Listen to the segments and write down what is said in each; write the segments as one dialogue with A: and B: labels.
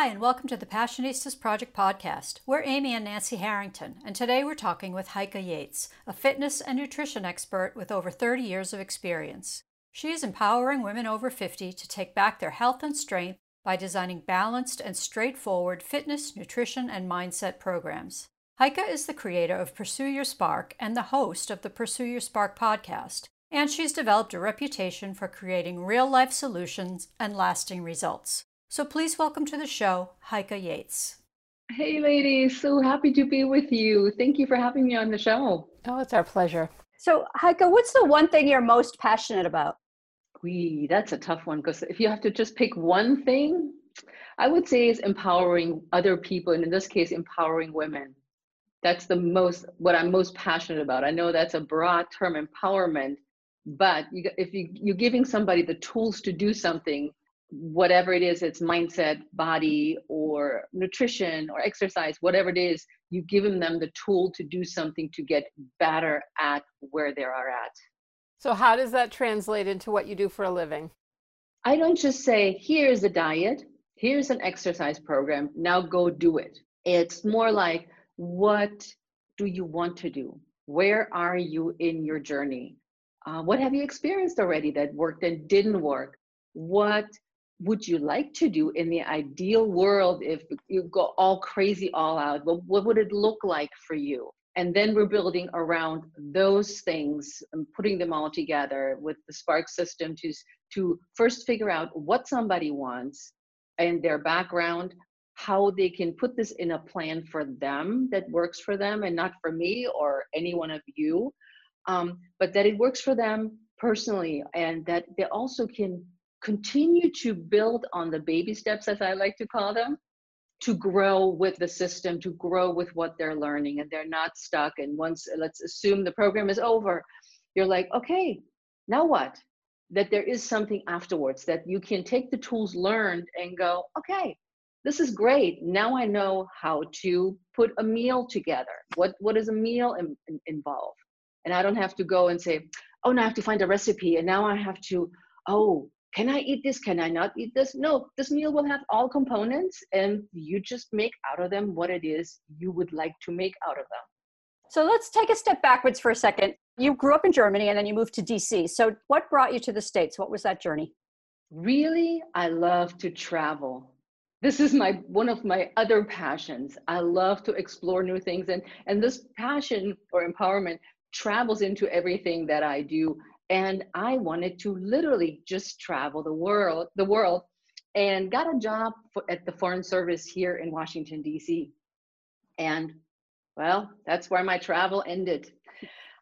A: Hi, and welcome to the Passionistas Project podcast. We're Amy and Nancy Harrington, and today we're talking with Heike Yates, a fitness and nutrition expert with over 30 years of experience. She is empowering women over 50 to take back their health and strength by designing balanced and straightforward fitness, nutrition, and mindset programs. Heike is the creator of Pursue Your Spark and the host of the Pursue Your Spark podcast, and she's developed a reputation for creating real life solutions and lasting results. So please welcome to the show, Heike Yates.
B: Hey, ladies. So happy to be with you. Thank you for having me on the show.
C: Oh, it's our pleasure.
A: So, Heike, what's the one thing you're most passionate about?
B: Wee, that's a tough one because if you have to just pick one thing, I would say is empowering other people, and in this case, empowering women. That's the most what I'm most passionate about. I know that's a broad term, empowerment, but you, if you, you're giving somebody the tools to do something, whatever it is it's mindset body or nutrition or exercise whatever it is you give them the tool to do something to get better at where they are at.
C: So how does that translate into what you do for a living?
B: I don't just say here's a diet here's an exercise program now go do it. It's more like what do you want to do? Where are you in your journey? Uh, what have you experienced already that worked and didn't work? What would you like to do in the ideal world if you go all crazy all out? What, what would it look like for you? And then we're building around those things and putting them all together with the spark system to to first figure out what somebody wants and their background how they can put this in a plan for them that works for them and not for me or any one of you. Um, but that it works for them personally and that they also can continue to build on the baby steps, as I like to call them, to grow with the system, to grow with what they're learning, and they're not stuck. And once, let's assume the program is over, you're like, okay, now what? That there is something afterwards, that you can take the tools learned and go, okay, this is great. Now I know how to put a meal together. What, what does a meal in, in, involve? And I don't have to go and say, oh, now I have to find a recipe. And now I have to, oh, can I eat this? Can I not eat this? No, this meal will have all components and you just make out of them what it is you would like to make out of them.
A: So let's take a step backwards for a second. You grew up in Germany and then you moved to DC. So what brought you to the States? What was that journey?
B: Really, I love to travel. This is my one of my other passions. I love to explore new things and and this passion or empowerment travels into everything that I do and I wanted to literally just travel the world, the world, and got a job for, at the Foreign Service here in Washington D.C. And well, that's where my travel ended.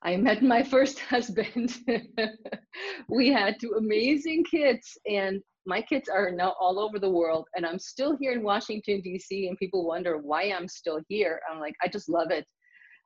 B: I met my first husband. we had two amazing kids, and my kids are now all over the world. And I'm still here in Washington, D.C., and people wonder why I'm still here. I'm like, I just love it.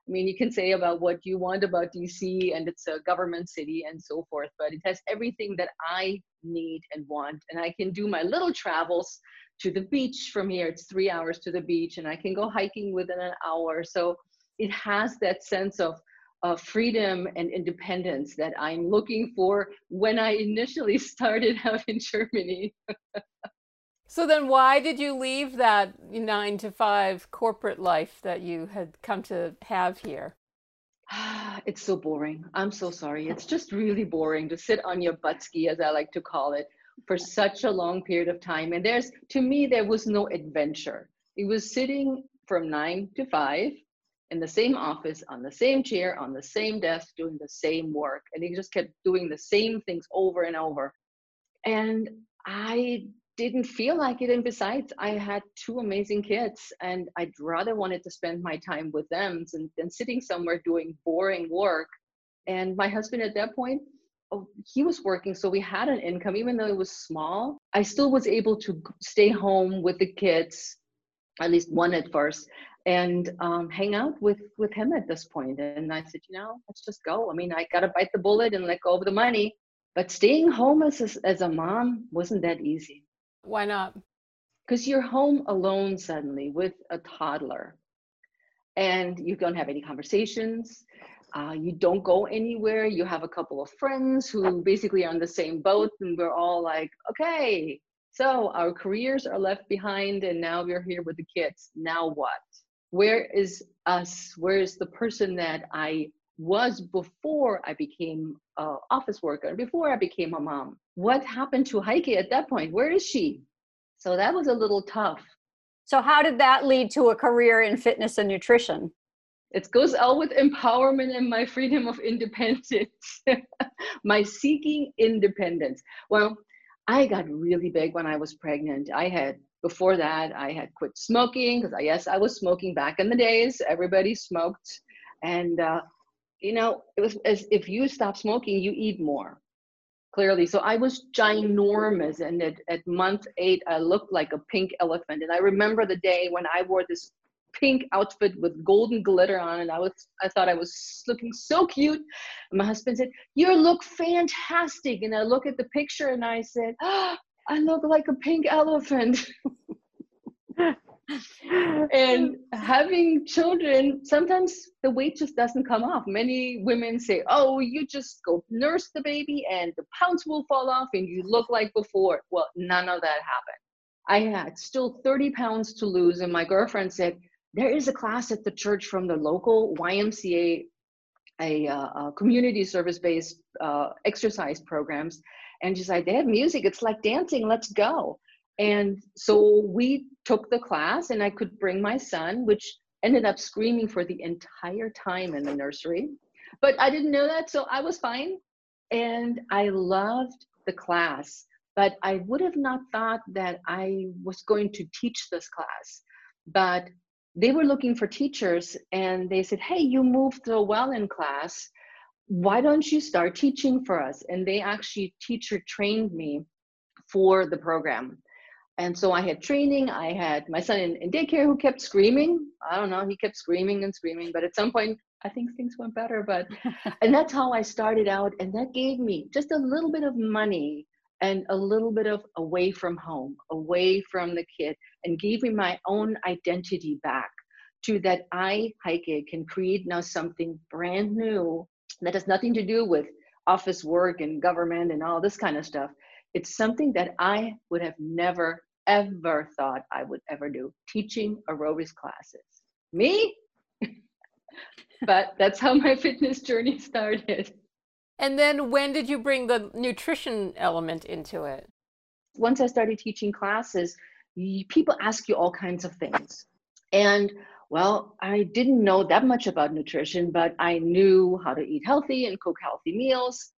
B: I mean, you can say about what you want about DC and it's a government city and so forth, but it has everything that I need and want. And I can do my little travels to the beach from here. It's three hours to the beach, and I can go hiking within an hour. So it has that sense of uh, freedom and independence that I'm looking for when I initially started out in Germany.
C: So then, why did you leave that nine to five corporate life that you had come to have here?
B: It's so boring. I'm so sorry. It's just really boring to sit on your butt ski, as I like to call it, for such a long period of time. And there's, to me, there was no adventure. It was sitting from nine to five in the same office, on the same chair, on the same desk, doing the same work. And he just kept doing the same things over and over. And I didn't feel like it. And besides, I had two amazing kids, and I'd rather wanted to spend my time with them than, than sitting somewhere doing boring work. And my husband at that point, oh, he was working, so we had an income, even though it was small. I still was able to stay home with the kids, at least one at first, and um, hang out with with him at this point. And I said, you know, let's just go. I mean, I got to bite the bullet and let go of the money. But staying home as a, as a mom wasn't that easy.
C: Why not?
B: Because you're home alone suddenly with a toddler and you don't have any conversations. Uh, you don't go anywhere. You have a couple of friends who basically are on the same boat, and we're all like, okay, So our careers are left behind, and now we're here with the kids. Now what? Where is us? Where is the person that I was before I became an office worker, before I became a mom? What happened to Heike at that point? Where is she? So that was a little tough.
A: So, how did that lead to a career in fitness and nutrition?
B: It goes all with empowerment and my freedom of independence, my seeking independence. Well, I got really big when I was pregnant. I had, before that, I had quit smoking because, I, yes, I was smoking back in the days. Everybody smoked. And, uh, you know, it was as if you stop smoking, you eat more clearly. So I was ginormous. And at, at month eight, I looked like a pink elephant. And I remember the day when I wore this pink outfit with golden glitter on and I was I thought I was looking so cute. my husband said, "You look fantastic." And I look at the picture and I said, oh, "I look like a pink elephant." and having children, sometimes the weight just doesn't come off. Many women say, "Oh, you just go nurse the baby and the pounds will fall off and you look like before." Well, none of that happened. I had still 30 pounds to lose, and my girlfriend said, there is a class at the church from the local YMCA, a, uh, a community service based uh, exercise programs. And she's like, they have music, it's like dancing, let's go. And so we took the class, and I could bring my son, which ended up screaming for the entire time in the nursery. But I didn't know that, so I was fine. And I loved the class, but I would have not thought that I was going to teach this class. But they were looking for teachers and they said, Hey, you moved a well in class. Why don't you start teaching for us? And they actually teacher trained me for the program. And so I had training. I had my son in, in daycare who kept screaming. I don't know, he kept screaming and screaming, but at some point I think things went better. But and that's how I started out. And that gave me just a little bit of money and a little bit of away from home, away from the kid, and gave me my own identity back to that I, Heike, can create now something brand new that has nothing to do with office work and government and all this kind of stuff. It's something that I would have never, ever thought I would ever do teaching aerobics classes. Me? but that's how my fitness journey started.
C: And then when did you bring the nutrition element into it?
B: Once I started teaching classes, people ask you all kinds of things. And well, I didn't know that much about nutrition, but I knew how to eat healthy and cook healthy meals.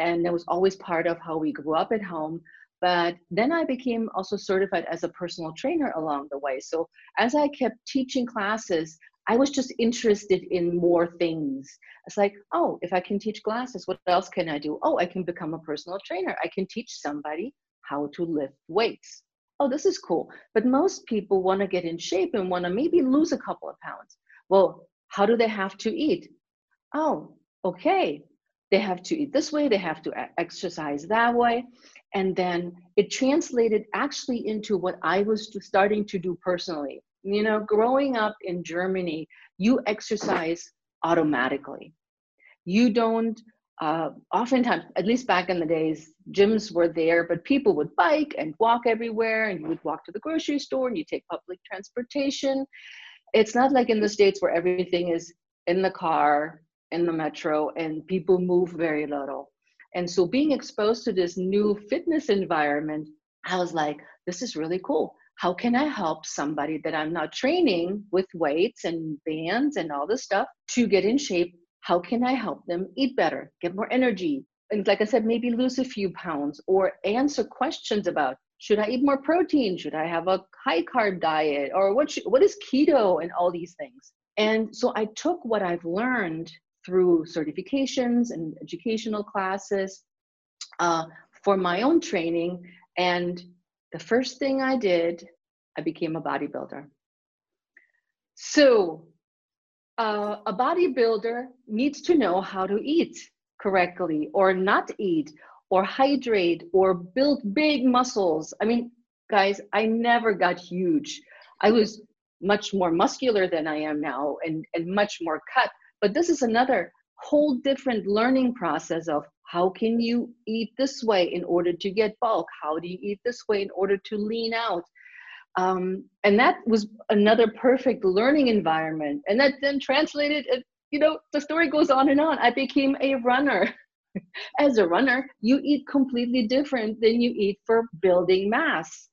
B: And that was always part of how we grew up at home. But then I became also certified as a personal trainer along the way. So as I kept teaching classes, I was just interested in more things. It's like, oh, if I can teach classes, what else can I do? Oh, I can become a personal trainer. I can teach somebody how to lift weights. Oh, this is cool. But most people want to get in shape and want to maybe lose a couple of pounds. Well, how do they have to eat? Oh, okay. They have to eat this way, they have to exercise that way. And then it translated actually into what I was starting to do personally you know, growing up in Germany, you exercise automatically. You don't, uh, oftentimes, at least back in the days, gyms were there, but people would bike and walk everywhere, and you would walk to the grocery store and you take public transportation. It's not like in the States where everything is in the car, in the metro, and people move very little. And so being exposed to this new fitness environment, I was like, this is really cool how can I help somebody that I'm not training with weights and bands and all this stuff to get in shape? How can I help them eat better, get more energy? And like I said, maybe lose a few pounds or answer questions about should I eat more protein? Should I have a high carb diet? Or what, should, what is keto and all these things? And so I took what I've learned through certifications and educational classes uh, for my own training and the first thing I did, I became a bodybuilder. So, uh, a bodybuilder needs to know how to eat correctly or not eat or hydrate or build big muscles. I mean, guys, I never got huge. I was much more muscular than I am now and, and much more cut. But this is another whole different learning process of how can you eat this way in order to get bulk? How do you eat this way in order to lean out? Um, and that was another perfect learning environment. And that then translated it you know the story goes on and on. I became a runner. As a runner you eat completely different than you eat for building mass.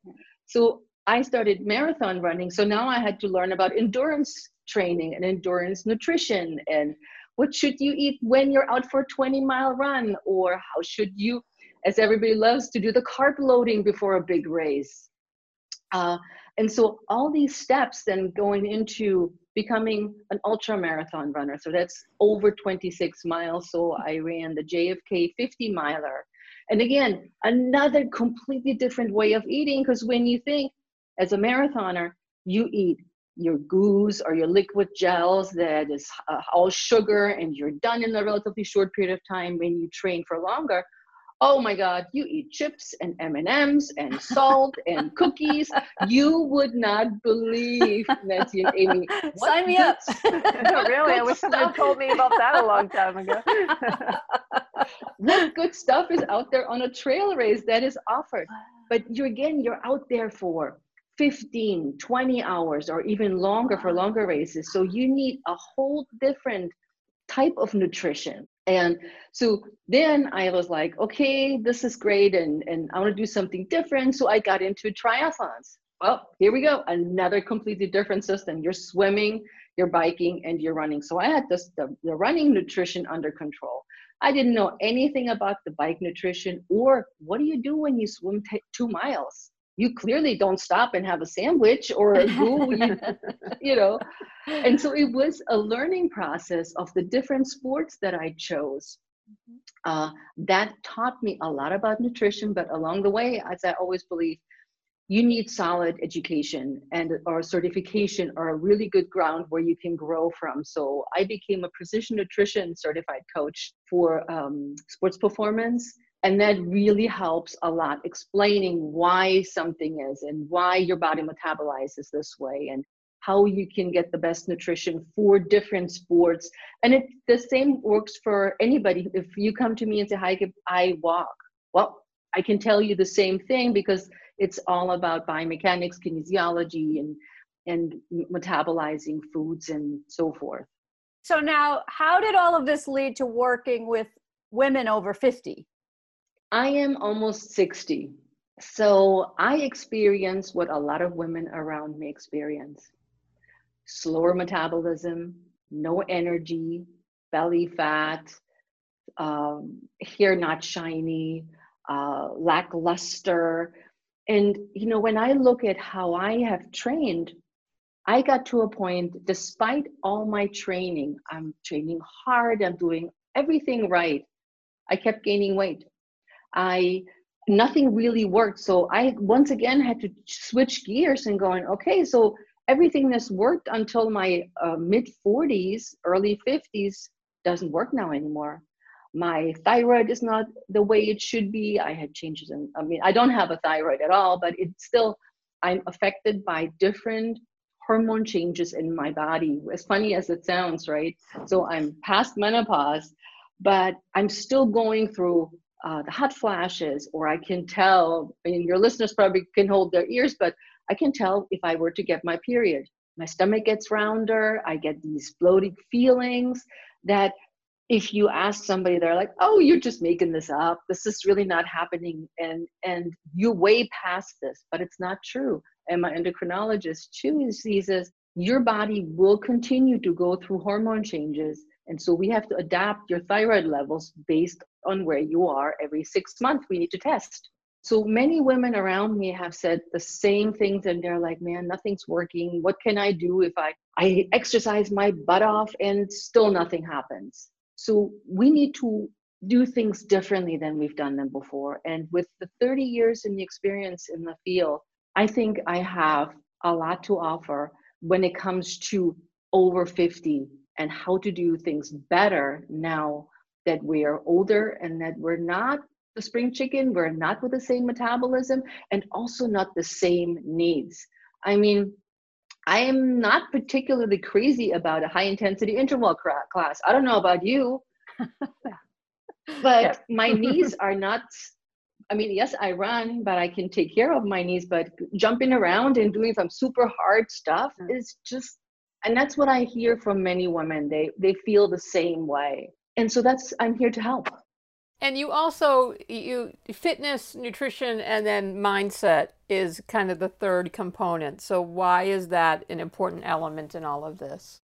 B: So i started marathon running. So now i had to learn about endurance training and endurance nutrition? And what should you eat when you're out for a 20 mile run? Or how should you as everybody loves to do the carb loading before a big race? Uh, and so all these steps then going into becoming an ultra marathon runner. So that's over 26 miles. So i ran the jfk 50 miler. And again another completely different way of eating because when you think as a marathoner you eat your goos or your liquid gels that is uh, all sugar and you're done in a relatively short period of time when you train for longer oh my god you eat chips and m&ms and salt and cookies. You would not believe nancy and amy
A: sign me up.
C: no, really i wish someone told me about that a long time ago.
B: What good stuff is out there on a trail race that is offered? But you again you're out there for 15 20 hours or even longer for longer races. So you need a whole different type of nutrition. And so then i was like okay this is great and and i want to do something different. So i got into triathlons. Well here we go another completely different system. You're swimming you're biking and you're running. So i had this the, the running nutrition under control. I didn't know anything about the bike nutrition or what do you do when you swim t- two miles you clearly don't stop and have a sandwich or a you know. And so it was a learning process of the different sports that I chose. Mm-hmm. Uh, that taught me a lot about nutrition, but along the way, as I always believe, you need solid education and or certification or a really good ground where you can grow from. So I became a precision nutrition certified coach for um, sports performance and that really helps a lot explaining why something is and why your body metabolizes this way and how you can get the best nutrition for different sports. And it the same works for anybody. If you come to me and say hi i walk well i can tell you the same thing because it's all about biomechanics kinesiology and and metabolizing foods and so forth.
A: So now how did all of this lead to working with women over 50
B: I am almost 60. So I experience what a lot of women around me experience slower metabolism, no energy, belly fat, um, hair not shiny, uh, lackluster. And, you know, when I look at how I have trained, I got to a point, despite all my training, I'm training hard, I'm doing everything right. I kept gaining weight. I nothing really worked. So I once again had to switch gears and going, okay, so everything that's worked until my uh, mid 40s, early 50s doesn't work now anymore. My thyroid is not the way it should be. I had changes in, I mean, I don't have a thyroid at all, but it's still, I'm affected by different hormone changes in my body. As funny as it sounds, right? So I'm past menopause, but I'm still going through uh, the hot flashes, or I can tell, I mean, your listeners probably can hold their ears, but I can tell if I were to get my period. My stomach gets rounder, I get these bloated feelings that if you ask somebody, they're like, oh, you're just making this up. This is really not happening. And, and you're way past this, but it's not true. And my endocrinologist too sees this, your body will continue to go through hormone changes and so we have to adapt your thyroid levels based on where you are every six months. We need to test. So many women around me have said the same things, and they're like, man, nothing's working. What can I do if I, I exercise my butt off and still nothing happens? So we need to do things differently than we've done them before. And with the 30 years in the experience in the field, I think I have a lot to offer when it comes to over 50 and how to do things better now that we are older and that we're not the spring chicken, we're not with the same metabolism and also not the same needs. I mean, I am not particularly crazy about a high intensity interval class. I don't know about you. but my knees are not I mean, yes, I run, but I can take care of my knees. But jumping around and doing some super hard stuff mm. is just, and that's what I hear from many women. They they feel the same way, and so that's I'm here to help.
C: And you also you fitness, nutrition, and then mindset is kind of the third component. So why is that an important element in all of this?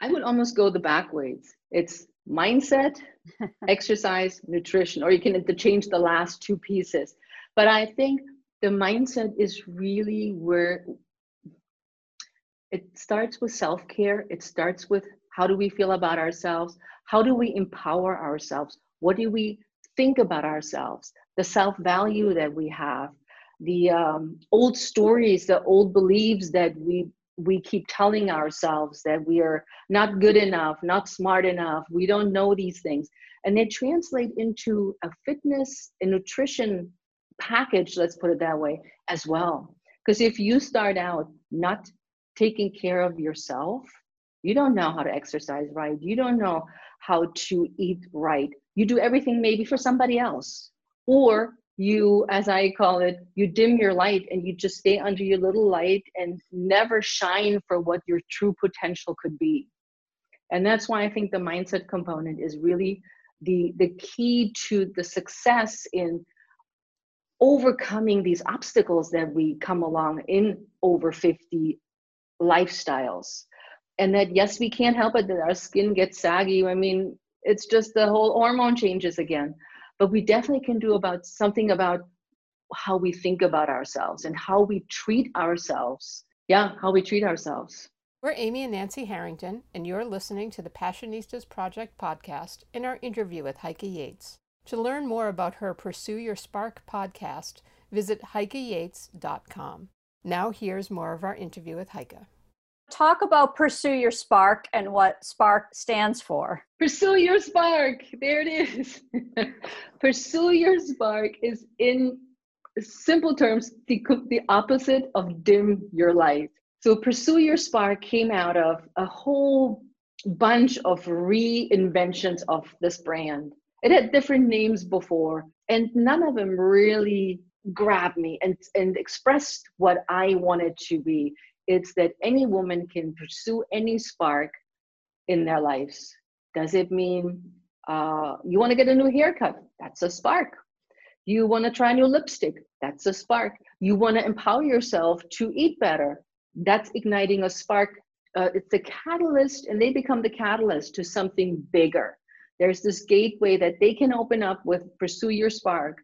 B: I would almost go the backwards. It's mindset, exercise, nutrition, or you can interchange the last two pieces. But I think the mindset is really where it starts with self care. It starts with how do we feel about ourselves? How do we empower ourselves? What do we think about ourselves? The self value that we have, the um, old stories, the old beliefs that we we keep telling ourselves that we are not good enough, not smart enough, we don't know these things. And they translate into a fitness and nutrition package, let's put it that way, as well. Because if you start out not taking care of yourself, you don't know how to exercise right, you don't know how to eat right. You do everything maybe for somebody else. Or you as i call it you dim your light and you just stay under your little light and never shine for what your true potential could be and that's why i think the mindset component is really the the key to the success in overcoming these obstacles that we come along in over 50 lifestyles. And that yes we can't help it that our skin gets saggy. I mean it's just the whole hormone changes again. But we definitely can do about something about how we think about ourselves and how we treat ourselves. Yeah how we treat ourselves.
C: We're amy and nancy harrington and you're listening to the passionistas project podcast in our interview with heike yates. To learn more about her pursue your spark podcast visit heikeyates.com now here's more of our interview with heike
A: talk about pursue your spark and what spark stands for.
B: Pursue your spark. There it is. Pursue your spark is in simple terms the, the opposite of dim your light. So pursue your spark came out of a whole bunch of reinventions of this brand. It had different names before and none of them really grabbed me and, and expressed what i wanted to be it's that any woman can pursue any spark in their lives. Does it mean uh, you want to get a new haircut? That's a spark. You want to try a new lipstick? That's a spark. You want to empower yourself to eat better? That's igniting a spark. Uh, it's a catalyst, and they become the catalyst to something bigger. There's this gateway that they can open up with Pursue Your Spark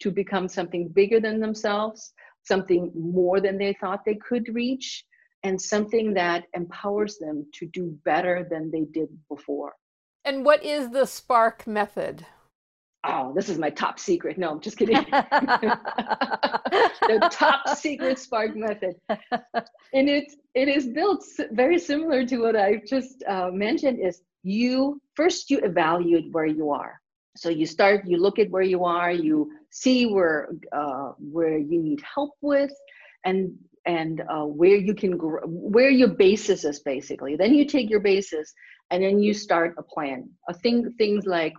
B: to become something bigger than themselves something more than they thought they could reach, and something that empowers them to do better than they did before.
C: And what is the Spark method?
B: Oh, this is my top secret. No, I'm just kidding. the top secret Spark method, and it's it is built very similar to what I just uh, mentioned. Is you first you evaluate where you are. So you start, you look at where you are, you see where uh, where you need help with and and uh, where you can grow, where your basis is basically. Then you take your basis and then you start a plan. A thing things like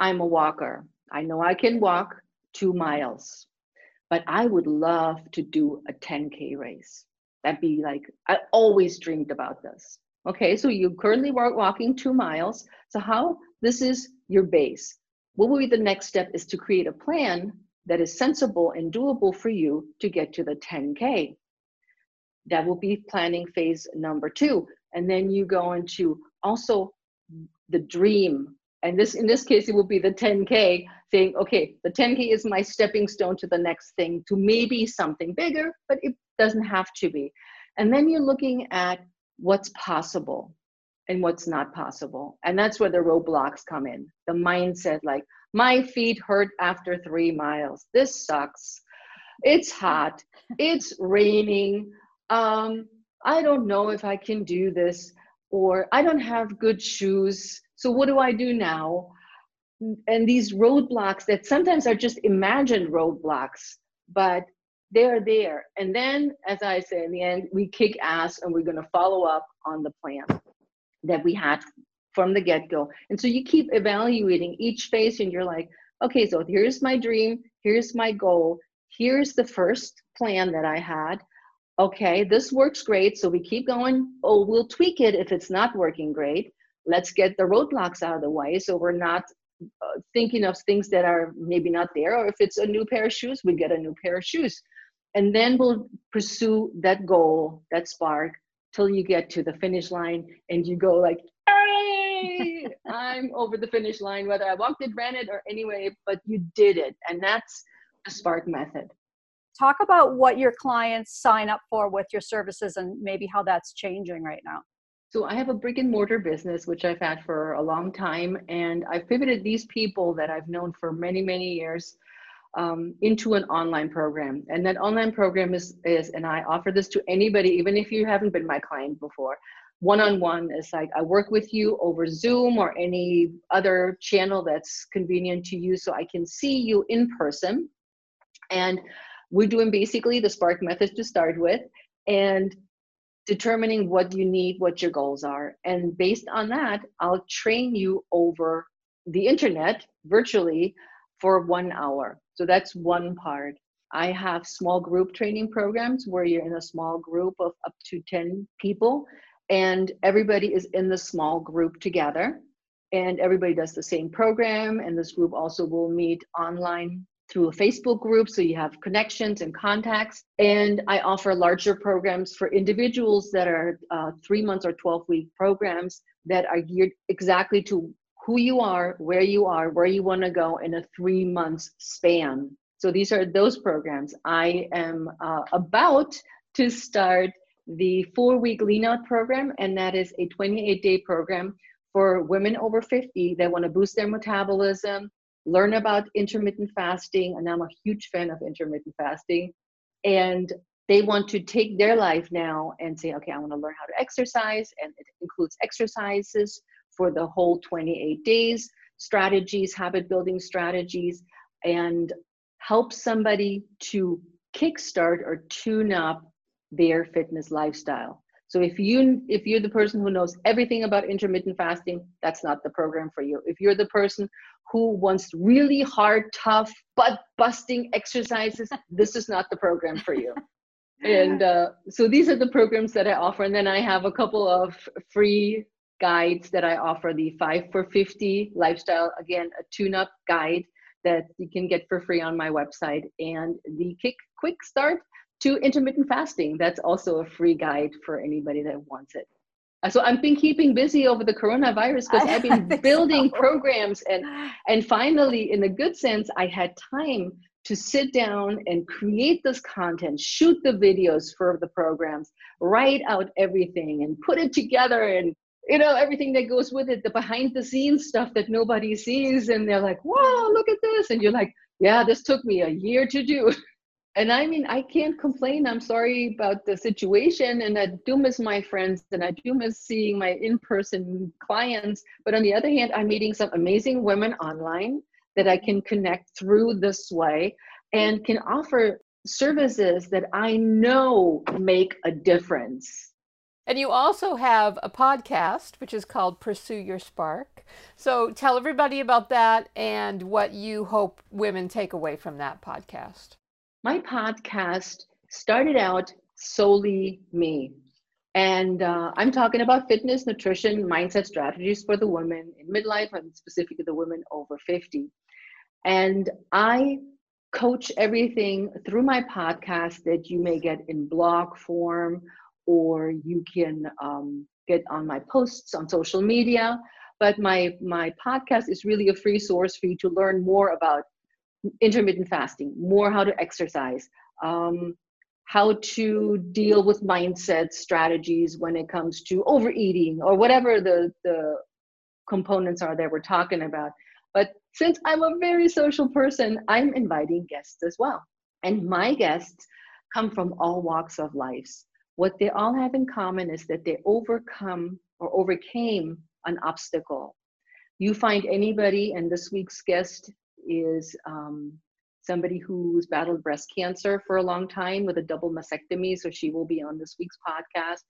B: i'm a walker. I know i can walk two miles but i would love to do a 10k race. That'd be like i always dreamed about this. Okay so you currently work walking two miles. So how this is your base what will be the next step is to create a plan that is sensible and doable for you to get to the 10K. That will be planning phase number two. And then you go into also the dream. And this in this case, it will be the 10K, saying, okay, the 10K is my stepping stone to the next thing, to maybe something bigger, but it doesn't have to be. And then you're looking at what's possible and what's not possible. And that's where the roadblocks come in. The mindset like, my feet hurt after three miles. This sucks. It's hot. It's raining. Um, I don't know if I can do this, or I don't have good shoes. So what do I do now? And these roadblocks that sometimes are just imagined roadblocks, but they're there. And then, as I say in the end, we kick ass and we're going to follow up on the plan that we had from the get-go. And so you keep evaluating each phase and you're like okay so here's my dream here's my goal here's the first plan that i had. Okay this works great so we keep going. Oh we'll tweak it if it's not working great. Let's get the roadblocks out of the way so we're not uh, thinking of things that are maybe not there or if it's a new pair of shoes we get a new pair of shoes. And then we'll pursue that goal that spark till you get to the finish line and you go like hey i'm over the finish line whether i walked it ran it or anyway but you did it. And that's the spark method.
A: Talk about what your clients sign up for with your services and maybe how that's changing right now.
B: So I have a brick and mortar business, which I've had for a long time, and I've pivoted these people that I've known for many, many years um, into an online program. And that online program is, is, and I offer this to anybody, even if you haven't been my client before. One-on-one is like I work with you over Zoom or any other channel that's convenient to you, so I can see you in person. And we're doing basically the Spark method to start with, and determining what you need, what your goals are. And based on that, I'll train you over the internet virtually for one hour. So that's one part. I have small group training programs where you're in a small group of up to 10 people and everybody is in the small group together and everybody does the same program and this group also will meet online through a Facebook group, so you have connections and contacts. And I offer larger programs for individuals that are uh, three months or 12 week programs that are geared exactly to who you are, where you are, where you want to go in a three months span. So these are those programs. I am uh, about to start the four week lean out program, and that is a 28 day program for women over 50 that want to boost their metabolism, learn about intermittent fasting, and I'm a huge fan of intermittent fasting. And they want to take their life now and say, okay, I want to learn how to exercise, and it includes exercises for the whole 28 days, strategies, habit building strategies, and help somebody to kickstart or tune up their fitness lifestyle. So if you if you're the person who knows everything about intermittent fasting, that's not the program for you. If you're the person who wants really hard, tough, butt busting exercises, this is not the program for you. and uh, so these are the programs that I offer. And then I have a couple of free guides that I offer the 5 for 50 lifestyle, again, a tune up guide that you can get for free on my website, and the kick quick start to intermittent fasting. That's also a free guide for anybody that wants it. Uh, so I've been keeping busy over the coronavirus because I've been building so. programs and and finally in a good sense I had time to sit down and create this content, shoot the videos for the programs, write out everything and put it together and you know everything that goes with it, the behind the scenes stuff that nobody sees and they're like, "Wow, look at this." And you're like, "Yeah, this took me a year to do." and I mean, I can't complain. I'm sorry about the situation, and I do miss my friends, and I do miss seeing my in-person clients. But on the other hand, I'm meeting some amazing women online that I can connect through this way, and can offer services that I know make a difference.
C: And you also have a podcast, which is called Pursue Your Spark. So tell everybody about that and what you hope women take away from that podcast
B: my podcast started out solely me. And uh, I'm talking about fitness, nutrition, mindset strategies for the women in midlife and specifically the women over 50. And I coach everything through my podcast that you may get in blog form or you can um, get on my posts on social media. But my, my podcast is really a free source for you to learn more about intermittent fasting, more how to exercise, um, how to deal with mindset strategies when it comes to overeating or whatever the, the components are that we're talking about. But since I'm a very social person, I'm inviting guests as well. And my guests come from all walks of life. What they all have in common is that they overcome or overcame an obstacle. You find anybody, and this week's guest is um, somebody who's battled breast cancer for a long time with a double mastectomy. So she will be on this week's podcast.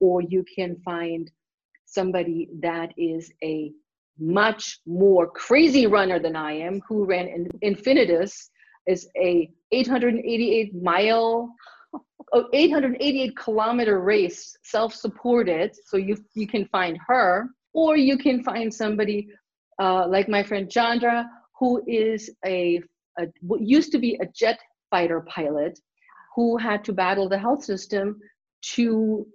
B: Or you can find somebody that is a much more crazy runner than I am, who ran in Infinitus, is a 888 mile, 888 kilometer race, self-supported. So you you can find her, or you can find somebody uh, like my friend Chandra, who is a, a used to be a jet fighter pilot, who had to battle the health system to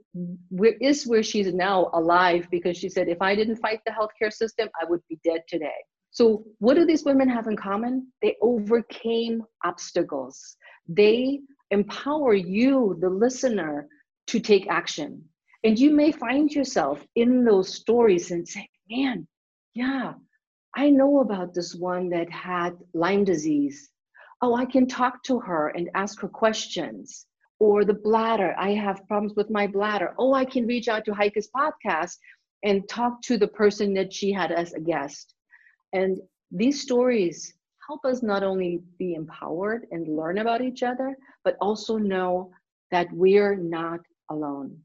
B: where is where she's now alive because she said if i didn't fight the healthcare system i would be dead today so what do these women have in common they overcame obstacles they empower you the listener to take action and you may find yourself in those stories and say man yeah i know about this one that had lyme disease oh i can talk to her and ask her questions or the bladder. I have problems with my bladder. Oh, I can reach out to Heike's podcast and talk to the person that she had as a guest. And these stories help us not only be empowered and learn about each other, but also know that we're not alone.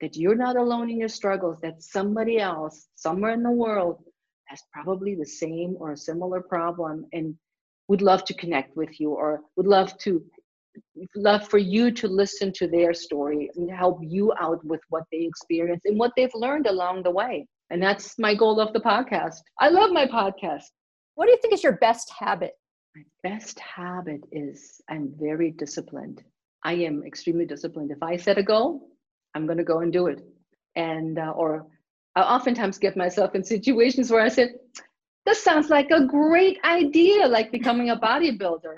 B: That you're not alone in your struggles, that somebody else, somewhere in the world, has probably the same or a similar problem and would love to connect with you or would love to love for you to listen to their story and help you out with what they experience and what they've learned along the way. And that's my goal of the podcast. I love my podcast.
A: What do you think is your best habit?
B: My best habit is I'm very disciplined. I am extremely disciplined. If I set a goal, I'm going to go and do it. And, uh, or I oftentimes get myself in situations where I said, this sounds like a great idea, like becoming a bodybuilder.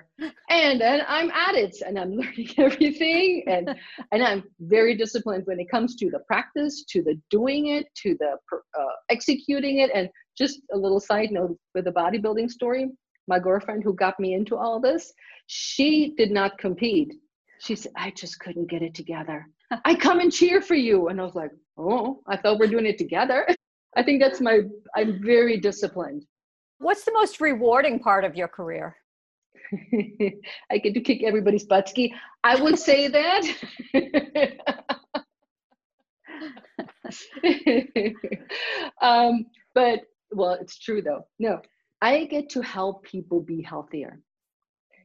B: And then I'm at it and I'm learning everything. And, and I'm very disciplined when it comes to the practice, to the doing it, to the uh, executing it. And just a little side note with the bodybuilding story my girlfriend who got me into all this, she did not compete. She said, I just couldn't get it together. I come and cheer for you. And I was like, oh, I thought we're doing it together. I think that's my, I'm very disciplined.
A: What's the most rewarding part of your career?
B: I get to kick everybody's butt ski. I would say that. um, but well, it's true though. No, I get to help people be healthier.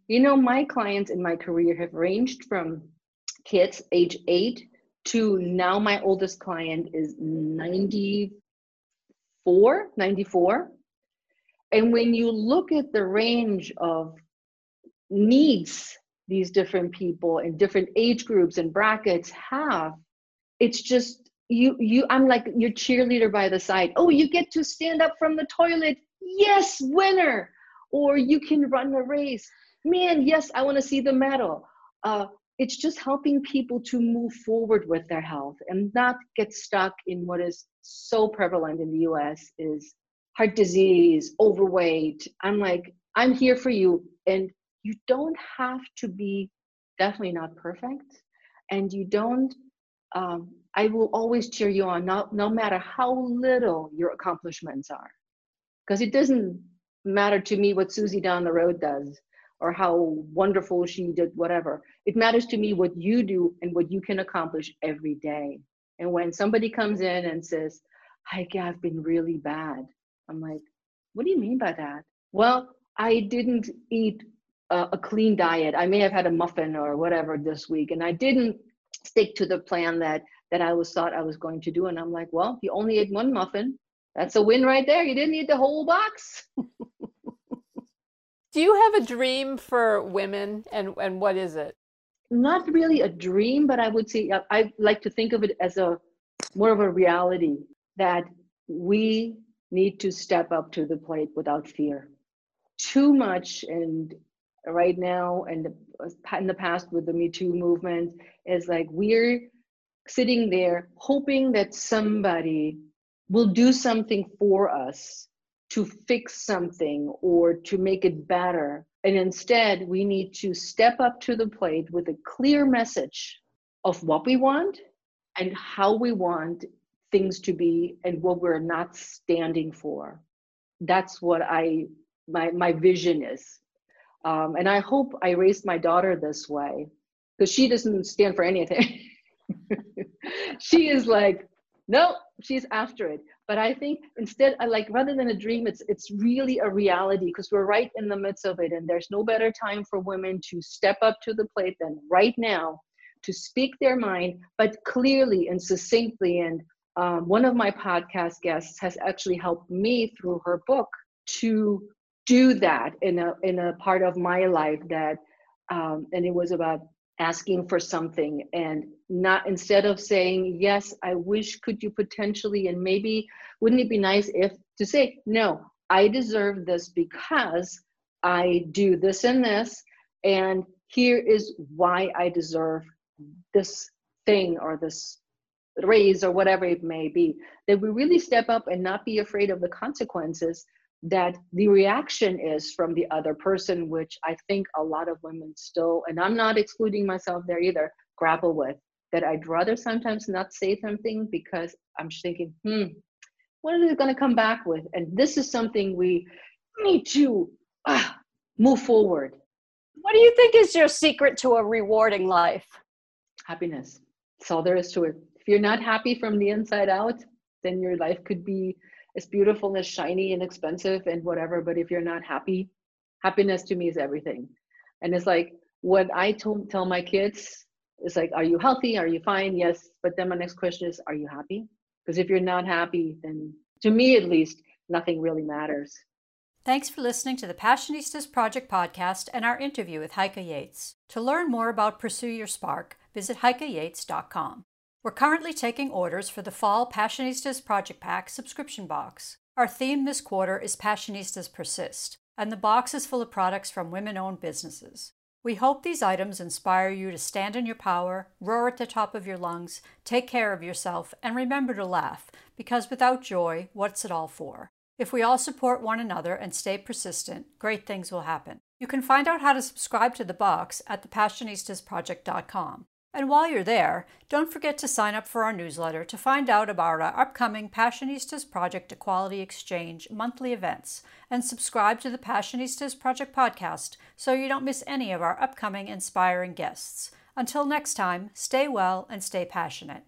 B: You know, my clients in my career have ranged from kids age eight to now my oldest client is 94, 94 and when you look at the range of needs these different people and different age groups and brackets have, it's just you you I'm like your cheerleader by the side. Oh, you get to stand up from the toilet. Yes, winner. Or you can run a race. Man, yes, I want to see the medal. Uh, it's just helping people to move forward with their health and not get stuck in what is so prevalent in the US is heart disease, overweight. I'm like, I'm here for you. And you don't have to be definitely not perfect. And you don't, um, I will always cheer you on, no, no matter how little your accomplishments are. Because it doesn't matter to me what Susie down the road does or how wonderful she did, whatever. It matters to me what you do and what you can accomplish every day. And when somebody comes in and says, Heike, I've been really bad. I'm like, what do you mean by that? Well, I didn't eat a, a clean diet. I may have had a muffin or whatever this week, and I didn't stick to the plan that that I was thought I was going to do. And I'm like, well, you only ate one muffin. That's a win right there. You didn't eat the whole box.
C: do you have a dream for women, and and what is it?
B: Not really a dream, but I would say I, I like to think of it as a more of a reality that we need to step up to the plate without fear. Too much, and right now, and in the past with the Me Too movement, is like we're sitting there hoping that somebody will do something for us to fix something or to make it better. And instead, we need to step up to the plate with a clear message of what we want and how we want things to be and what we're not standing for. That's what I my my vision is. Um, and I hope I raised my daughter this way because she doesn't stand for anything. she is like, no, she's after it. But I think instead, I like rather than a dream, it's it's really a reality because we're right in the midst of it, and there's no better time for women to step up to the plate than right now to speak their mind, but clearly and succinctly. And um, one of my podcast guests has actually helped me through her book to do that in a in a part of my life that, um, and it was about asking for something and not instead of saying yes i wish could you potentially and maybe wouldn't it be nice if to say no i deserve this because i do this and this and here is why i deserve this thing or this raise or whatever it may be that we really step up and not be afraid of the consequences that the reaction is from the other person, which I think a lot of women still, and I'm not excluding myself there either, grapple with. That I'd rather sometimes not say something because I'm thinking, hmm, what are they going to come back with? And this is something we need to ah, move forward.
A: What do you think is your secret to a rewarding life?
B: Happiness. That's all there is to it. If you're not happy from the inside out, then your life could be as beautiful and shiny and expensive and whatever. But if you're not happy, happiness to me is everything. And it's like what I told, tell my kids is like, are you healthy? Are you fine? Yes. But then my next question is, are you happy? Because if you're not happy, then to me at least, nothing really matters.
A: Thanks for listening to the Passionistas Project podcast and our interview with Heike Yates. To learn more about Pursue Your Spark, visit heikeyates.com. We're currently taking orders for the Fall Passionistas Project Pack subscription box. Our theme this quarter is Passionistas Persist, and the box is full of products from women owned businesses. We hope these items inspire you to stand in your power, roar at the top of your lungs, take care of yourself, and remember to laugh, because without joy, what's it all for? If we all support one another and stay persistent, great things will happen. You can find out how to subscribe to the box at thepassionistasproject.com. And while you're there, don't forget to sign up for our newsletter to find out about our upcoming Passionistas Project Equality Exchange monthly events and subscribe to the Passionistas Project podcast so you don't miss any of our upcoming inspiring guests. Until next time, stay well and stay passionate.